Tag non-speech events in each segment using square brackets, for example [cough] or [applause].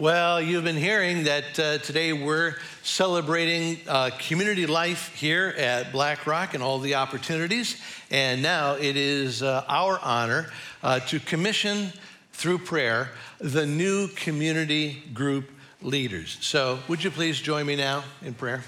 Well, you've been hearing that uh, today we're celebrating uh, community life here at Black Rock and all the opportunities. And now it is uh, our honor uh, to commission through prayer the new community group leaders. So, would you please join me now in prayer?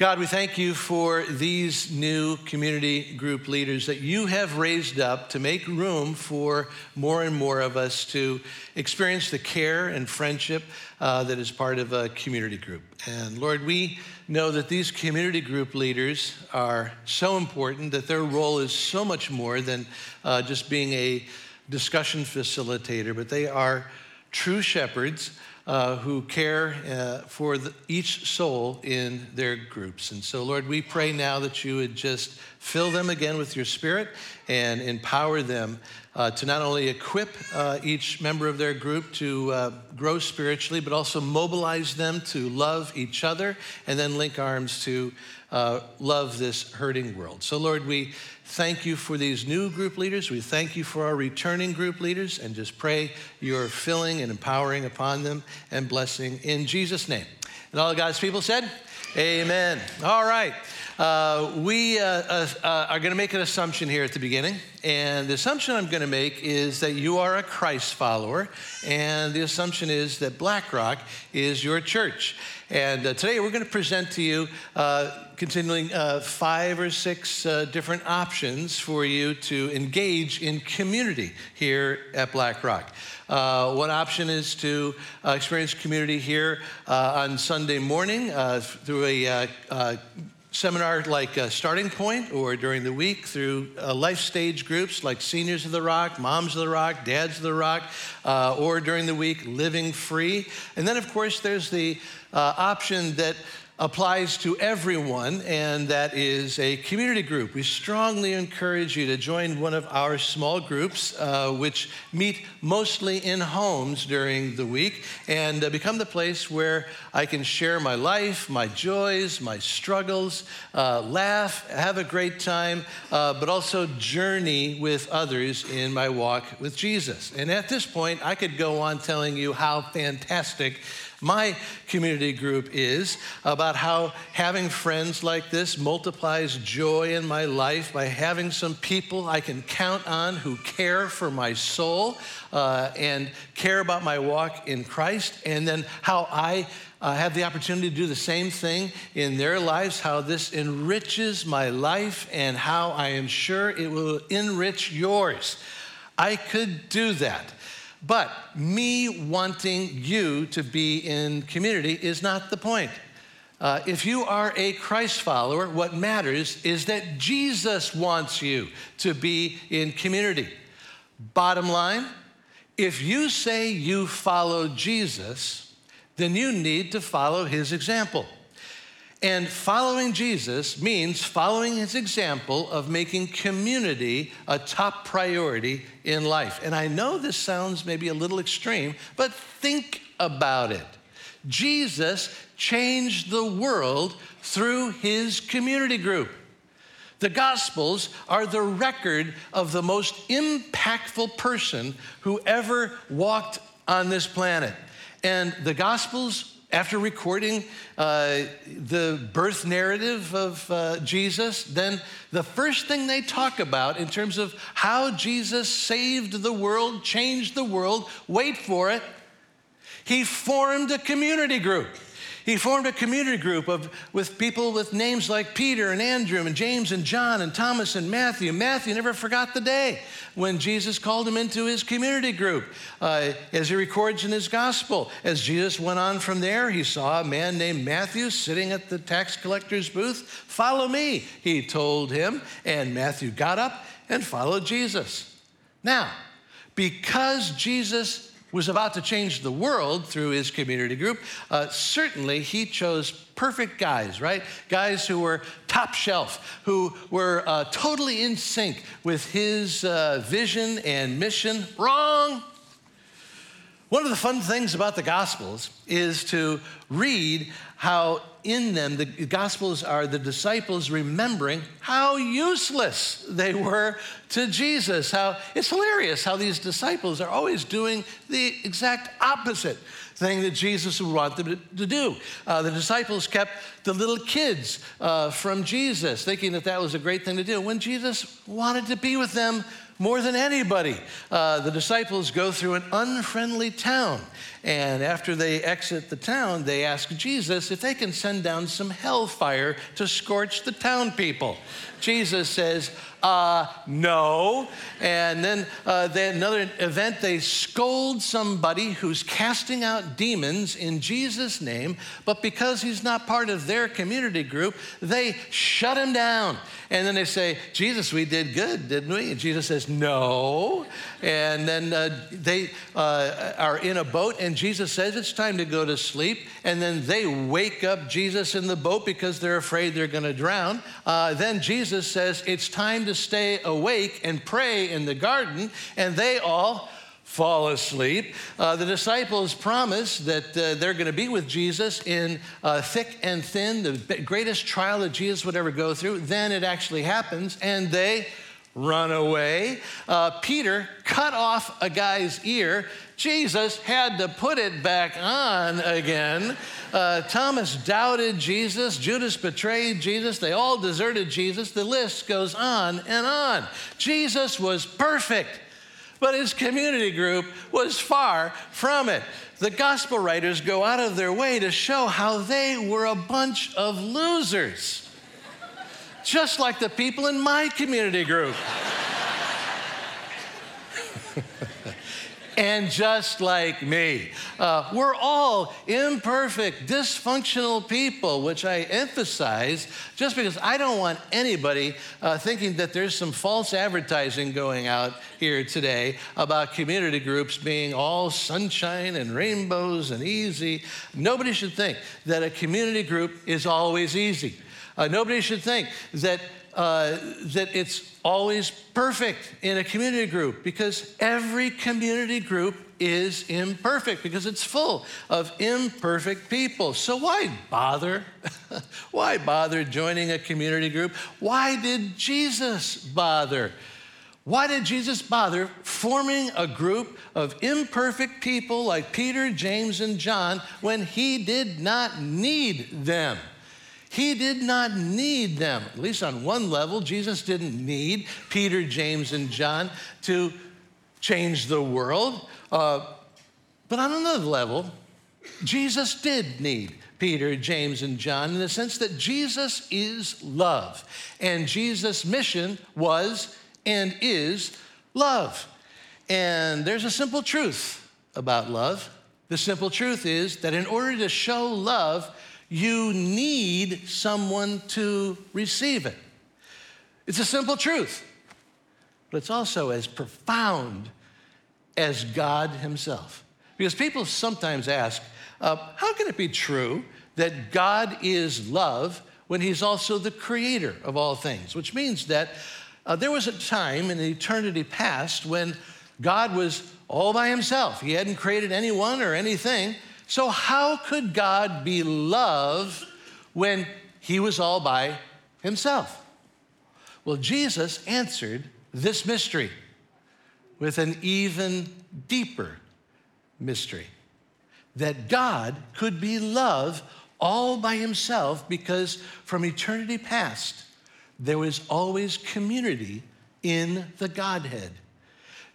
God, we thank you for these new community group leaders that you have raised up to make room for more and more of us to experience the care and friendship uh, that is part of a community group. And Lord, we know that these community group leaders are so important, that their role is so much more than uh, just being a discussion facilitator, but they are true shepherds uh, who care uh, for the, each soul in their groups. And so, Lord, we pray now that you would just fill them again with your spirit and empower them uh, to not only equip uh, each member of their group to uh, grow spiritually, but also mobilize them to love each other and then link arms to love this hurting world. So, Lord, we thank you for these new group leaders. We thank you for our returning group leaders and just pray your filling and empowering upon them and blessing in Jesus' name. And all God's people said, Amen. All right. Uh, we uh, uh, uh are going to make an assumption here at the beginning. And the assumption I'm going to make is that you are a Christ follower. And the assumption is that BlackRock is your church. And uh, today we're going to present to you uh, continuing five or six different options for you to engage in community here at Black Rock. Uh, one option is to experience community here on Sunday morning through a seminar like Starting Point or during the week through uh, life stage groups like Seniors of the Rock, Moms of the Rock, Dads of the Rock, uh, or during the week Living Free. And then, of course, there's the uh, option that applies to everyone, and that is a community group. We strongly encourage you to join one of our small groups, uh, which meet mostly in homes during the week, and uh, become the place where I can share my life, my joys, my struggles, uh, laugh, have a great time, uh, but also journey with others in my walk with Jesus. And at this point, I could go on telling you how fantastic my community group is about how having friends like this multiplies joy in my life by having some people I can count on who care for my soul uh, and care about my walk in Christ, and then how I uh, have the opportunity to do the same thing in their lives, how this enriches my life, and how I am sure it will enrich yours. I could do that. But me wanting you to be in community is not the point. Uh, if you are a Christ follower, what matters is that Jesus wants you to be in community. Bottom line, if you say you follow Jesus, then you need to follow his example. And following Jesus means following his example of making community a top priority in life. And I know this sounds maybe a little extreme, but think about it. Jesus changed the world through his community group. The Gospels are the record of the most impactful person who ever walked on this planet. And the Gospels after recording uh, the birth narrative of uh, Jesus, then the first thing they talk about in terms of how Jesus saved the world, changed the world, wait for it, he formed a community group. He formed a community group of, with people with names like Peter and Andrew and James and John and Thomas and Matthew. Matthew never forgot the day when Jesus called him into his community group, uh, as he records in his gospel. As Jesus went on from there, he saw a man named Matthew sitting at the tax collector's booth. Follow me, he told him. And Matthew got up and followed Jesus. Now, because Jesus was about to change the world through his community group, uh, certainly he chose perfect guys, right? Guys who were top shelf, who were uh, totally in sync with his uh, vision and mission. Wrong. One of the fun things about the Gospels is to read how in them the Gospels are the disciples remembering how useless they were to Jesus. How it's hilarious how these disciples are always doing the exact opposite thing that Jesus would want them to, do. Uh, the disciples kept the little kids uh, from Jesus, thinking that that was a great thing to do, when Jesus wanted to be with them more than anybody. Uh, the disciples go through an unfriendly town, and after they exit the town, they ask Jesus if they can send down some hellfire to scorch the town people. Jesus says, uh, no. And then, uh, then another event, they scold somebody who's casting out demons in Jesus' name, but because he's not part of their community group, they shut him down. And then they say, Jesus, we did good, didn't we? And Jesus says, no. And then uh, they uh, are in a boat, and Jesus says it's time to go to sleep. And then they wake up Jesus in the boat because they're afraid they're going to drown. Uh, then Jesus says it's time to stay awake and pray in the garden, and they all fall asleep. Uh, the disciples promise that uh, they're going to be with Jesus in uh, thick and thin, the greatest trial that Jesus would ever go through. Then it actually happens, and they run away. Uh, Peter cut off a guy's ear. Jesus had to put it back on again. Uh, Thomas doubted Jesus. Judas betrayed Jesus. They all deserted Jesus. The list goes on and on. Jesus was perfect but his community group was far from it. The gospel writers go out of their way to show how they were a bunch of losers, just like the people in my community group. [laughs] and just like me. Uh, we're all imperfect, dysfunctional people, which I emphasize just because I don't want anybody uh, thinking that there's some false advertising going out here today about community groups being all sunshine and rainbows and easy. Nobody should think that a community group is always easy. Uh, nobody should think that uh, that it's always perfect in a community group because every community group is imperfect because it's full of imperfect people. So why bother? [laughs] why bother joining a community group? Why did Jesus bother? Why did Jesus bother forming a group of imperfect people like Peter, James, and John when he did not need them? He did not need them. At least on one level, Jesus didn't need Peter, James, and John to change the world. Uh, but on another level, Jesus did need Peter, James, and John in the sense that Jesus is love. And Jesus' mission was and is love. And there's a simple truth about love. The simple truth is that in order to show love, you need someone to receive it. It's a simple truth, but it's also as profound as God Himself. Because people sometimes ask, uh, how can it be true that God is love when He's also the creator of all things? Which means that uh, there was a time in eternity past when God was all by Himself, He hadn't created anyone or anything. So, how could God be love when he was all by himself? Well, Jesus answered this mystery with an even deeper mystery that God could be love all by himself because from eternity past, there was always community in the Godhead.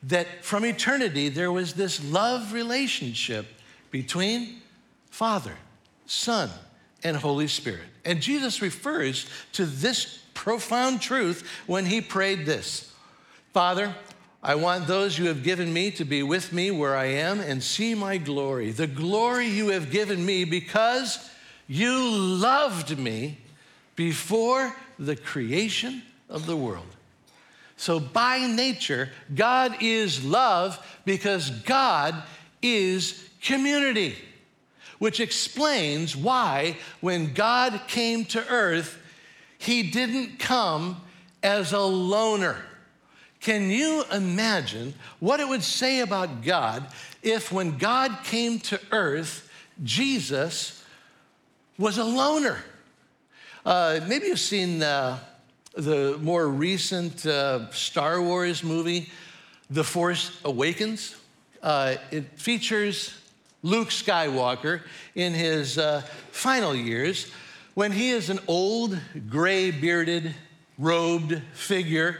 That from eternity, there was this love relationship between Father, Son, and Holy Spirit. And Jesus refers to this profound truth when he prayed this Father, I want those you have given me to be with me where I am and see my glory, the glory you have given me because you loved me before the creation of the world. So, by nature, God is love because God is community, which explains why when God came to earth, he didn't come as a loner. Can you imagine what it would say about God if when God came to earth, Jesus was a loner. Uh, maybe you've seen uh, the more recent uh, Star Wars movie, The Force Awakens. Uh, it features Luke Skywalker in his uh, final years when he is an old, gray bearded, robed figure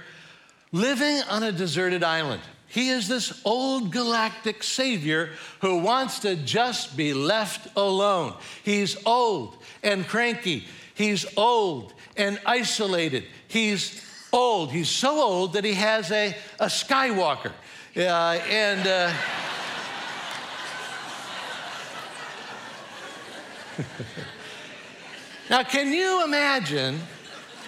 living on a deserted island. He is this old galactic savior who wants to just be left alone. He's old and cranky. He's old and isolated. He's old. He's so old that he has a, a Skywalker. Uh, and. Uh, [laughs] now, can you imagine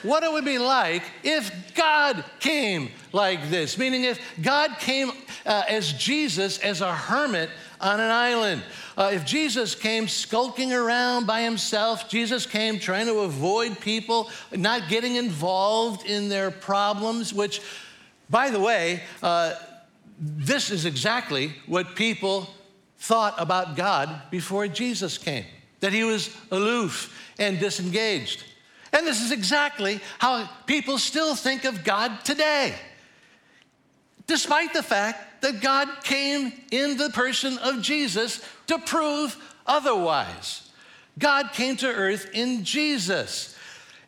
what it would be like if God came like this? Meaning, if God came uh, as Jesus, as a hermit on an island. Uh, if Jesus came skulking around by himself, Jesus came trying to avoid people, not getting involved in their problems, which, by the way, uh, this is exactly what people thought about God before Jesus came that he was aloof and disengaged. And this is exactly how people still think of God today, despite the fact that God came in the person of Jesus to prove otherwise. God came to earth in Jesus,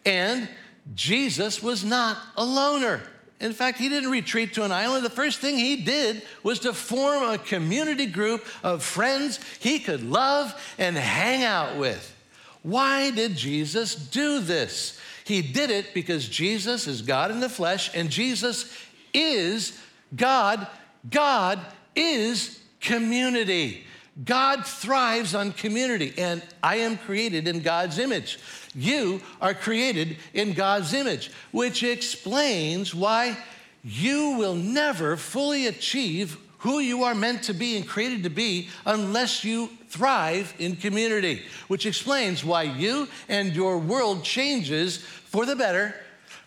and Jesus was not a loner. In fact, he didn't retreat to an island. The first thing he did was to form a community group of friends he could love and hang out with. Why did Jesus do this? He did it because Jesus is God in the flesh and Jesus is God. God is community. God thrives on community, and I am created in God's image. You are created in God's image, which explains why you will never fully achieve who you are meant to be and created to be unless you thrive in community, which explains why you and your world changes for the better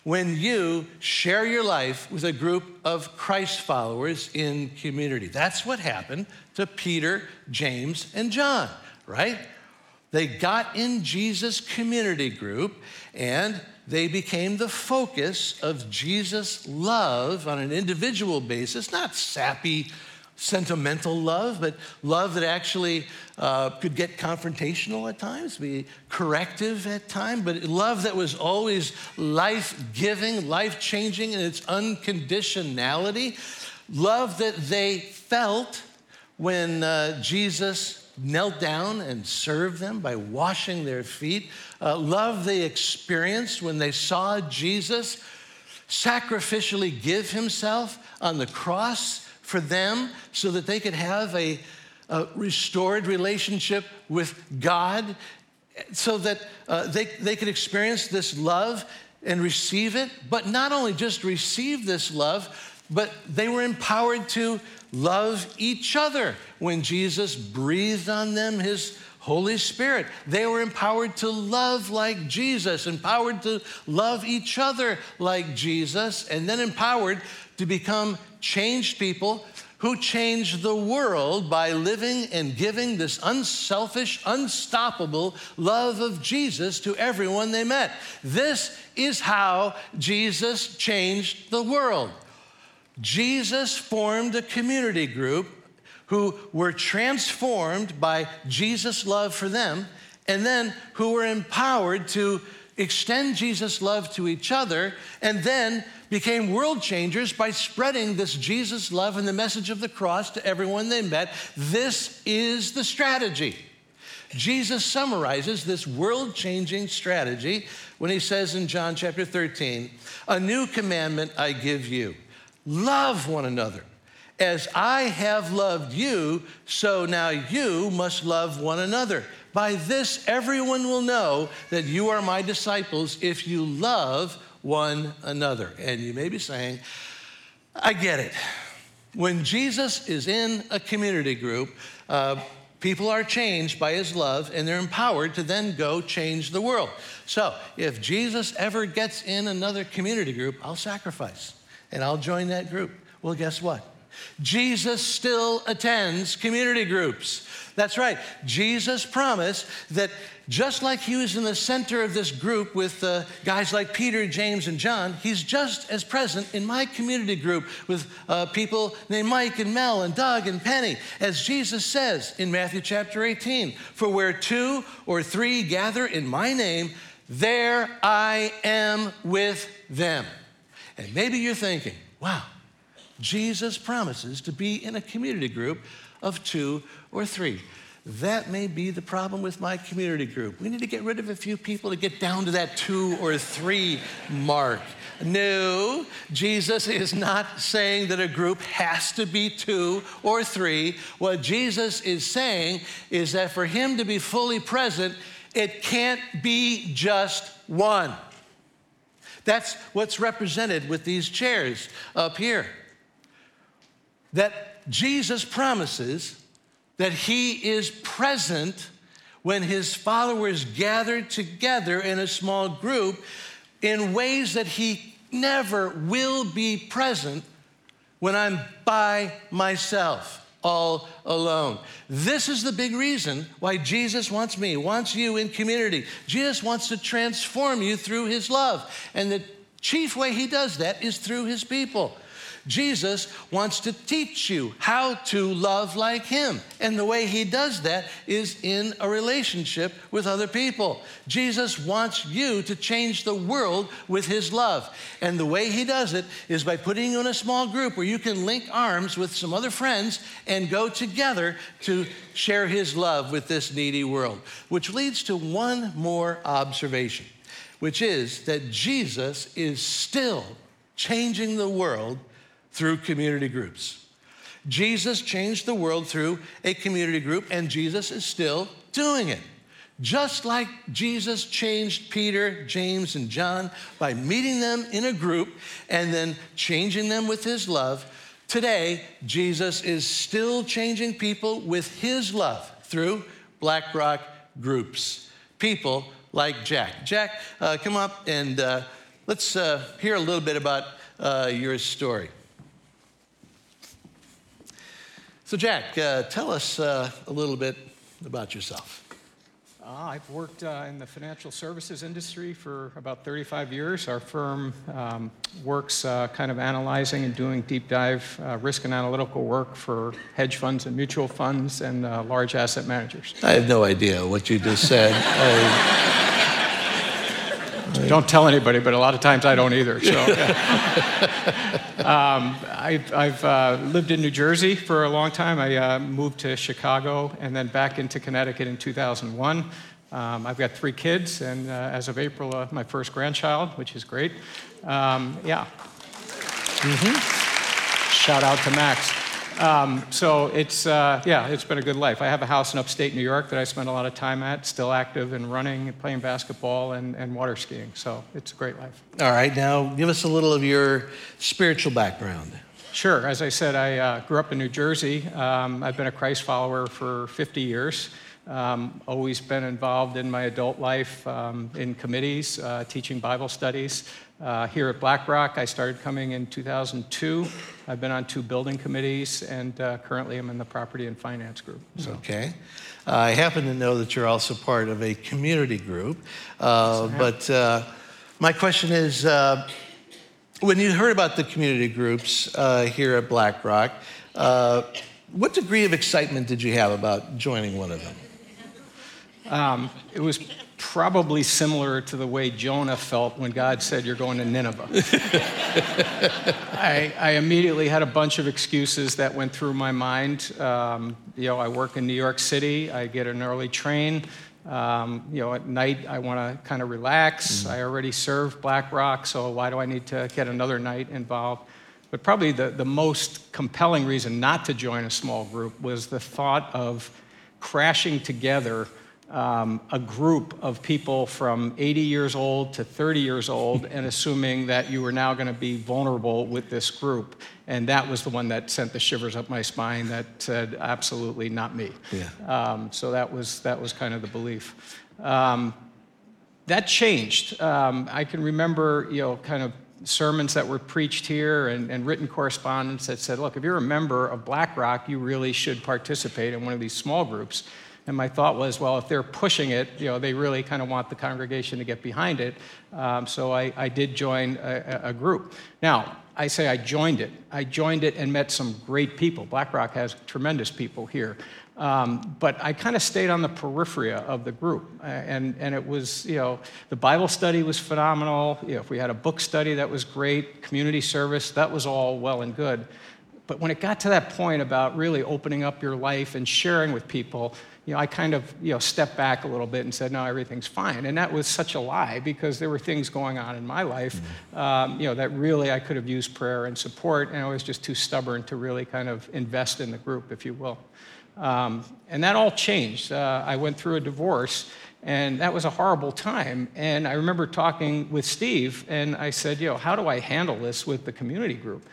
when you share your life with a group of Christ followers in community. That's what happened to Peter, James, and John, right? They got in Jesus' community group and they became the focus of Jesus' love on an individual basis, not sappy, sentimental love, but love that actually uh, could get confrontational at times, be corrective at times, but love that was always life giving, life changing in its unconditionality. Love that they felt when uh, Jesus knelt down and served them by washing their feet. Uh, love they experienced when they saw Jesus sacrificially give himself on the cross for them so that they could have a, a restored relationship with God, so that uh, they, they could experience this love and receive it, but not only just receive this love, but they were empowered to love each other when Jesus breathed on them his Holy Spirit. They were empowered to love like Jesus, empowered to love each other like Jesus, and then empowered to become changed people who changed the world by living and giving this unselfish, unstoppable love of Jesus to everyone they met. This is how Jesus changed the world. Jesus formed a community group who were transformed by Jesus' love for them, and then who were empowered to extend Jesus' love to each other, and then became world changers by spreading this Jesus love and the message of the cross to everyone they met. This is the strategy. Jesus summarizes this world changing strategy when he says in John chapter 13, A new commandment I give you love one another. As I have loved you, so now you must love one another. By this, everyone will know that you are my disciples if you love one another. And you may be saying, I get it. When Jesus is in a community group, uh, people are changed by his love and they're empowered to then go change the world. So if Jesus ever gets in another community group, I'll sacrifice and I'll join that group. Well, guess what? Jesus still attends community groups. That's right. Jesus promised that just like he was in the center of this group with uh, guys like Peter, James, and John, he's just as present in my community group with uh, people named Mike and Mel and Doug and Penny. As Jesus says in Matthew chapter 18, for where two or three gather in my name, there I am with them. And maybe you're thinking, wow, Jesus promises to be in a community group of two or three. That may be the problem with my community group. We need to get rid of a few people to get down to that two or three mark. No, Jesus is not saying that a group has to be two or three. What Jesus is saying is that for him to be fully present, it can't be just one. That's what's represented with these chairs up here. That Jesus promises that he is present when his followers gather together in a small group in ways that he never will be present when I'm by myself, all alone. This is the big reason why Jesus wants me, wants you in community. Jesus wants to transform you through his love. And the chief way he does that is through his people. Jesus wants to teach you how to love like Him. And the way He does that is in a relationship with other people. Jesus wants you to change the world with His love. And the way He does it is by putting you in a small group where you can link arms with some other friends and go together to share His love with this needy world. Which leads to one more observation, which is that Jesus is still changing the world through community groups. Jesus changed the world through a community group, and Jesus is still doing it. Just like Jesus changed Peter, James, and John by meeting them in a group and then changing them with his love, today Jesus is still changing people with his love through BlackRock groups. People like Jack. Jack, uh, come up and uh, let's uh, hear a little bit about uh, your story. So, Jack, uh, tell us uh, a little bit about yourself. Uh, I've worked uh, in the financial services industry for about 35 years. Our firm um, works uh, kind of analyzing and doing deep dive uh, risk and analytical work for hedge funds and mutual funds and large asset managers. I have no idea what you just said. [laughs] I, don't tell anybody, but a lot of times I don't either. So, [laughs] um, I've, I've uh, lived in New Jersey for a long time. I uh, moved to Chicago and then back into Connecticut in 2001. Um, I've got three kids, and uh, as of April, uh, my first grandchild, which is great. Um, yeah. Mm-hmm. Shout out to Max. Um, so it's, uh, yeah, it's been a good life. I have a house in upstate New York that I spend a lot of time at, still active and running and playing basketball and, and water skiing. So it's a great life. All right, now give us a little of your spiritual background. Sure. As I said, I uh, grew up in New Jersey. Um, I've been a Christ follower for 50 years. Um, always been involved in my adult life um, in committees, uh, teaching Bible studies. Uh, here at BlackRock, I started coming in 2002. I've been on two building committees, and uh, currently I'm in the property and finance group. So. Okay. I happen to know that you're also part of a community group. Uh, but uh, my question is uh, when you heard about the community groups uh, here at BlackRock, what degree of excitement did you have about joining one of them? Um, it was probably similar to the way Jonah felt when God said, You're going to Nineveh. [laughs] I, I, immediately had a bunch of excuses that went through my mind. Um, you know, I work in New York City, I get an early train. Um, you know, at night I want to kind of relax. Mm. I already serve BlackRock, so why do I need to get another night involved? But probably the, the most compelling reason not to join a small group was the thought of crashing together um, a group of people from 80 years old to 30 years old [laughs] and assuming that you were now going to be vulnerable with this group. And that was the one that sent the shivers up my spine that said, absolutely not me. Yeah. Um, so that was, that was kind of the belief. Um, that changed. Um, I can remember, you know, kind of sermons that were preached here and, and written correspondence that said, look, if you're a member of BlackRock, you really should participate in one of these small groups. And my thought was, well, if they're pushing it, you know, they really kind of want the congregation to get behind it. Um, so I, I, did join a, a, group. Now, I say I joined it. I joined it and met some great people. BlackRock has tremendous people here. Um, but I kind of stayed on the periphery of the group. And, and it was, you know, the Bible study was phenomenal. You know, if we had a book study, that was great. Community service, that was all well and good. But when it got to that point about really opening up your life and sharing with people, you know, I kind of, you know, stepped back a little bit and said, no, everything's fine. And that was such a lie because there were things going on in my life, mm-hmm. um, you know, that really I could have used prayer and support, and I was just too stubborn to really kind of invest in the group, if you will. Um, and that all changed. Uh, I went through a divorce, and that was a horrible time. And I remember talking with Steve, and I said, you know, how do I handle this with the community group?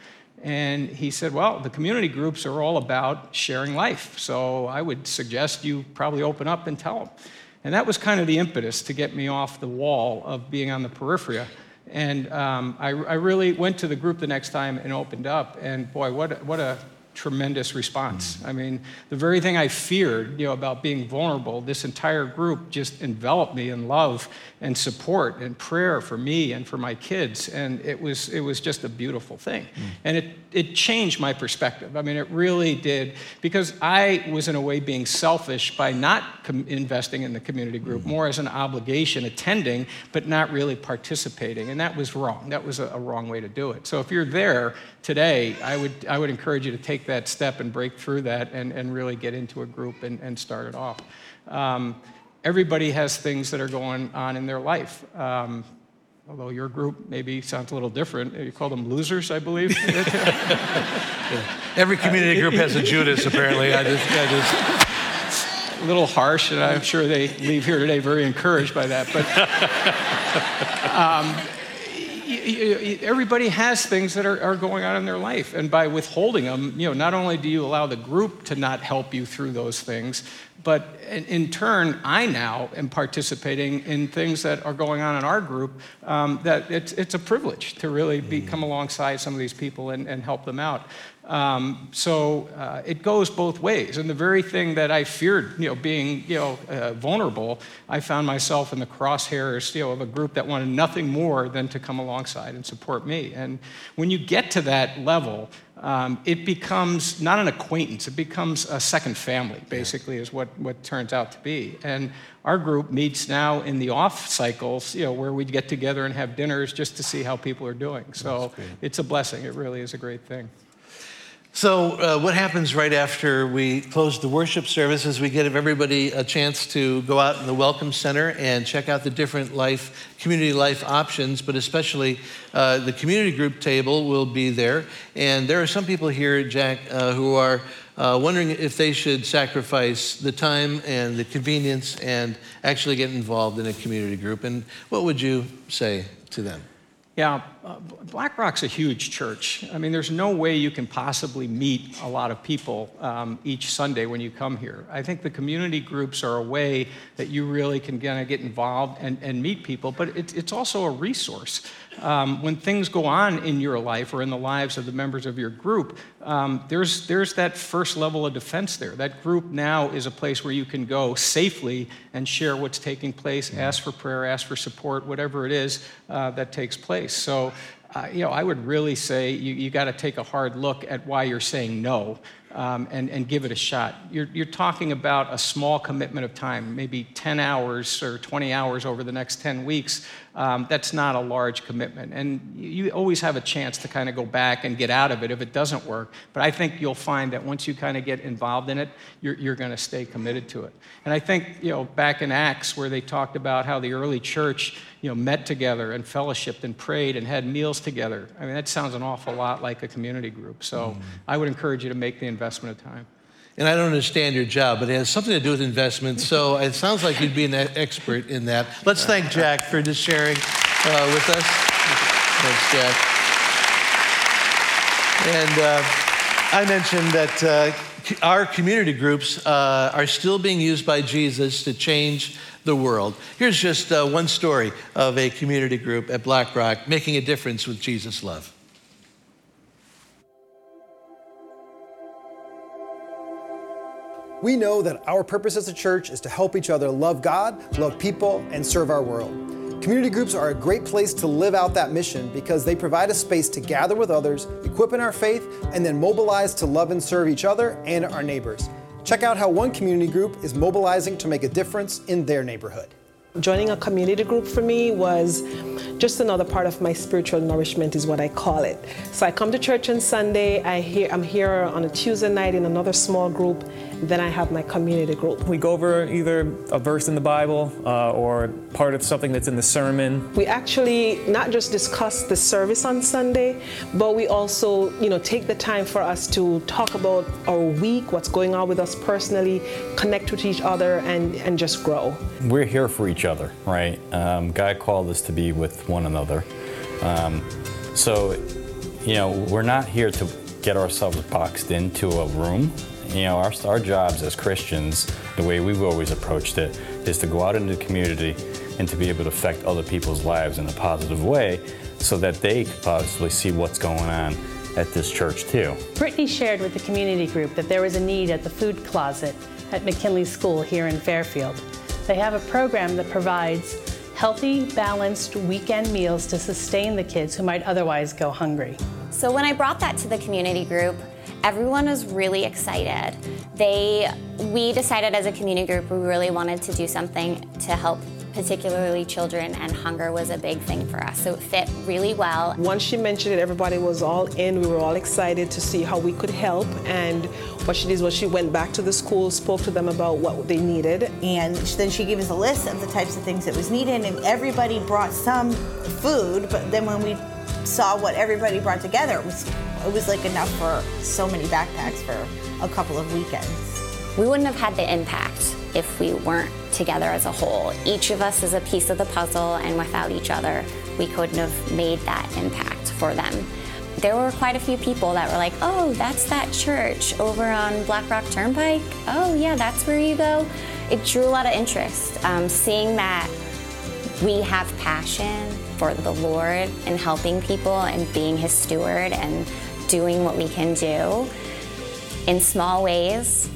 And he said, Well, the community groups are all about sharing life. So I would suggest you probably open up and tell them. And that was kind of the impetus to get me off the wall of being on the periphery. And um, I, I, really went to the group the next time and opened up. And boy, what, what a tremendous response. I mean, the very thing I feared, you know, about being vulnerable, this entire group just enveloped me in love and support and prayer for me and for my kids, and it was it was just a beautiful thing. Mm. And it it changed my perspective. I mean, it really did because I was in a way being selfish by not com- investing in the community group, mm. more as an obligation, attending, but not really participating, and that was wrong. That was a, a wrong way to do it. So if you're there today, I would I would encourage you to take that step and break through that and, and really get into a group and, and start it off. Um, everybody has things that are going on in their life. Um, although your group maybe sounds a little different. You call them losers, I believe. [laughs] yeah. Every community group has a Judas, apparently. I just, I just... A little harsh, and I'm sure they leave here today very encouraged by that. But [laughs] um, everybody has things that are, are, going on in their life. And by withholding them, you know, not only do you allow the group to not help you through those things, but in, in turn, I now am participating in things that are going on in our group um, that it's, it's a privilege to really be, come alongside some of these people and, and help them out. Um, so uh, it goes both ways. And the very thing that I feared, you know, being, you know, uh, vulnerable, I found myself in the crosshairs, you know, of a group that wanted nothing more than to come alongside and support me. And when you get to that level, um, it becomes not an acquaintance, it becomes a second family, basically, is what, what turns out to be. And our group meets now in the off cycles, you know, where we get together and have dinners just to see how people are doing. So it's a blessing. It really is a great thing. So, uh, what happens right after we close the worship service is we give everybody a chance to go out in the Welcome Center and check out the different life, community life options, but especially uh, the community group table will be there. And there are some people here, Jack, uh, who are uh, wondering if they should sacrifice the time and the convenience and actually get involved in a community group. And what would you say to them? Yeah, uh, BlackRock's a huge church. I mean, there's no way you can possibly meet a lot of people um, each Sunday when you come here. I think the community groups are a way that you really can kind of get involved and, and meet people, but it's, it's also a resource. Um, when things go on in your life or in the lives of the members of your group, um, there's, there's that first level of defense there. That group now is a place where you can go safely and share what's taking place, ask for prayer, ask for support, whatever it is uh, that takes place. So, uh, you know, I would really say you, you got to take a hard look at why you're saying no um, and, and give it a shot. You're, you're talking about a small commitment of time, maybe 10 hours or 20 hours over the next 10 weeks. Um, that's not a large commitment. And you always have a chance to kind of go back and get out of it if it doesn't work. But I think you'll find that once you kind of get involved in it, you're, you're going to stay committed to it. And I think, you know, back in Acts where they talked about how the early church, you know, met together and fellowshipped and prayed and had meals together. I mean, that sounds an awful lot like a community group. So mm. I would encourage you to make the investment of time. And I don't understand your job, but it has something to do with investment. So [laughs] it sounds like you'd be an expert in that. Let's thank Jack for just sharing uh, with us. Thanks, Jack. And uh, I mentioned that. Uh, our community groups uh, are still being used by Jesus to change the world. Here's just uh, one story of a community group at BlackRock making a difference with Jesus' love. We know that our purpose as a church is to help each other love God, love people, and serve our world. Community groups are a great place to live out that mission because they provide a space to gather with others, equip in our faith, and then mobilize to love and serve each other and our neighbors. Check out how one community group is mobilizing to make a difference in their neighborhood. Joining a community group for me was just another part of my spiritual nourishment is what I call it. So I come to church on Sunday, I hear, I'm here on a Tuesday night in another small group, then I have my community group. We go over either a verse in the Bible uh, or part of something that's in the sermon. We actually not just discuss the service on Sunday, but we also, you know, take the time for us to talk about our week, what's going on with us personally, connect with each other, and, and just grow. We're here for each other, right? Um, God called us to be with one another. Um, so, you know, we're not here to get ourselves boxed into a room you know, our, our jobs as Christians, the way we've always approached it, is to go out into the community and to be able to affect other people's lives in a positive way so that they could possibly see what's going on at this church too. Brittany shared with the community group that there was a need at the food closet at McKinley School here in Fairfield. They have a program that provides healthy, balanced weekend meals to sustain the kids who might otherwise go hungry. So when I brought that to the community group, everyone was really excited. They, we decided as a community group we really wanted to do something to help particularly children, and hunger was a big thing for us. So it fit really well. Once she mentioned it, everybody was all in. We were all excited to see how we could help. And what she did was she went back to the school, spoke to them about what they needed. And then she gave us a list of the types of things that was needed, and everybody brought some food. But then when we saw what everybody brought together, it was it was like enough for so many backpacks for a couple of weekends. We wouldn't have had the impact if we weren't together as a whole. Each of us is a piece of the puzzle, and without each other, we couldn't have made that impact for them. There were quite a few people that were like, oh, that's that church over on Black Rock Turnpike. Oh, yeah, that's where you go. It drew a lot of interest. Um, seeing that we have passion for the Lord and helping people and being His steward and doing what we can do in small ways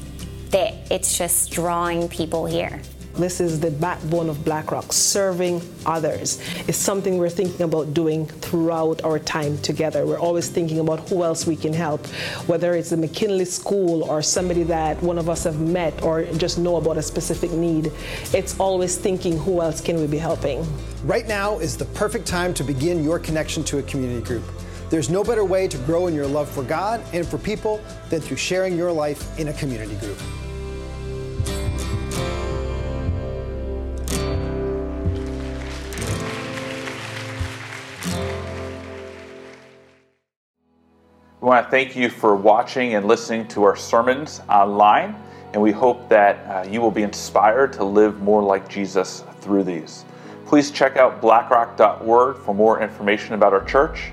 that it's just drawing people here. This is the backbone of BlackRock, serving others. It's something we're thinking about doing throughout our time together. We're always thinking about who else we can help, whether it's the McKinley School or somebody that one of us have met or just know about a specific need. It's always thinking who else can we be helping. Right now is the perfect time to begin your connection to a community group. There's no better way to grow in your love for God and for people than through sharing your life in a community group. We want to thank you for watching and listening to our sermons online, and we hope that uh, you will be inspired to live more like Jesus through these. Please check out blackrock.org for more information about our church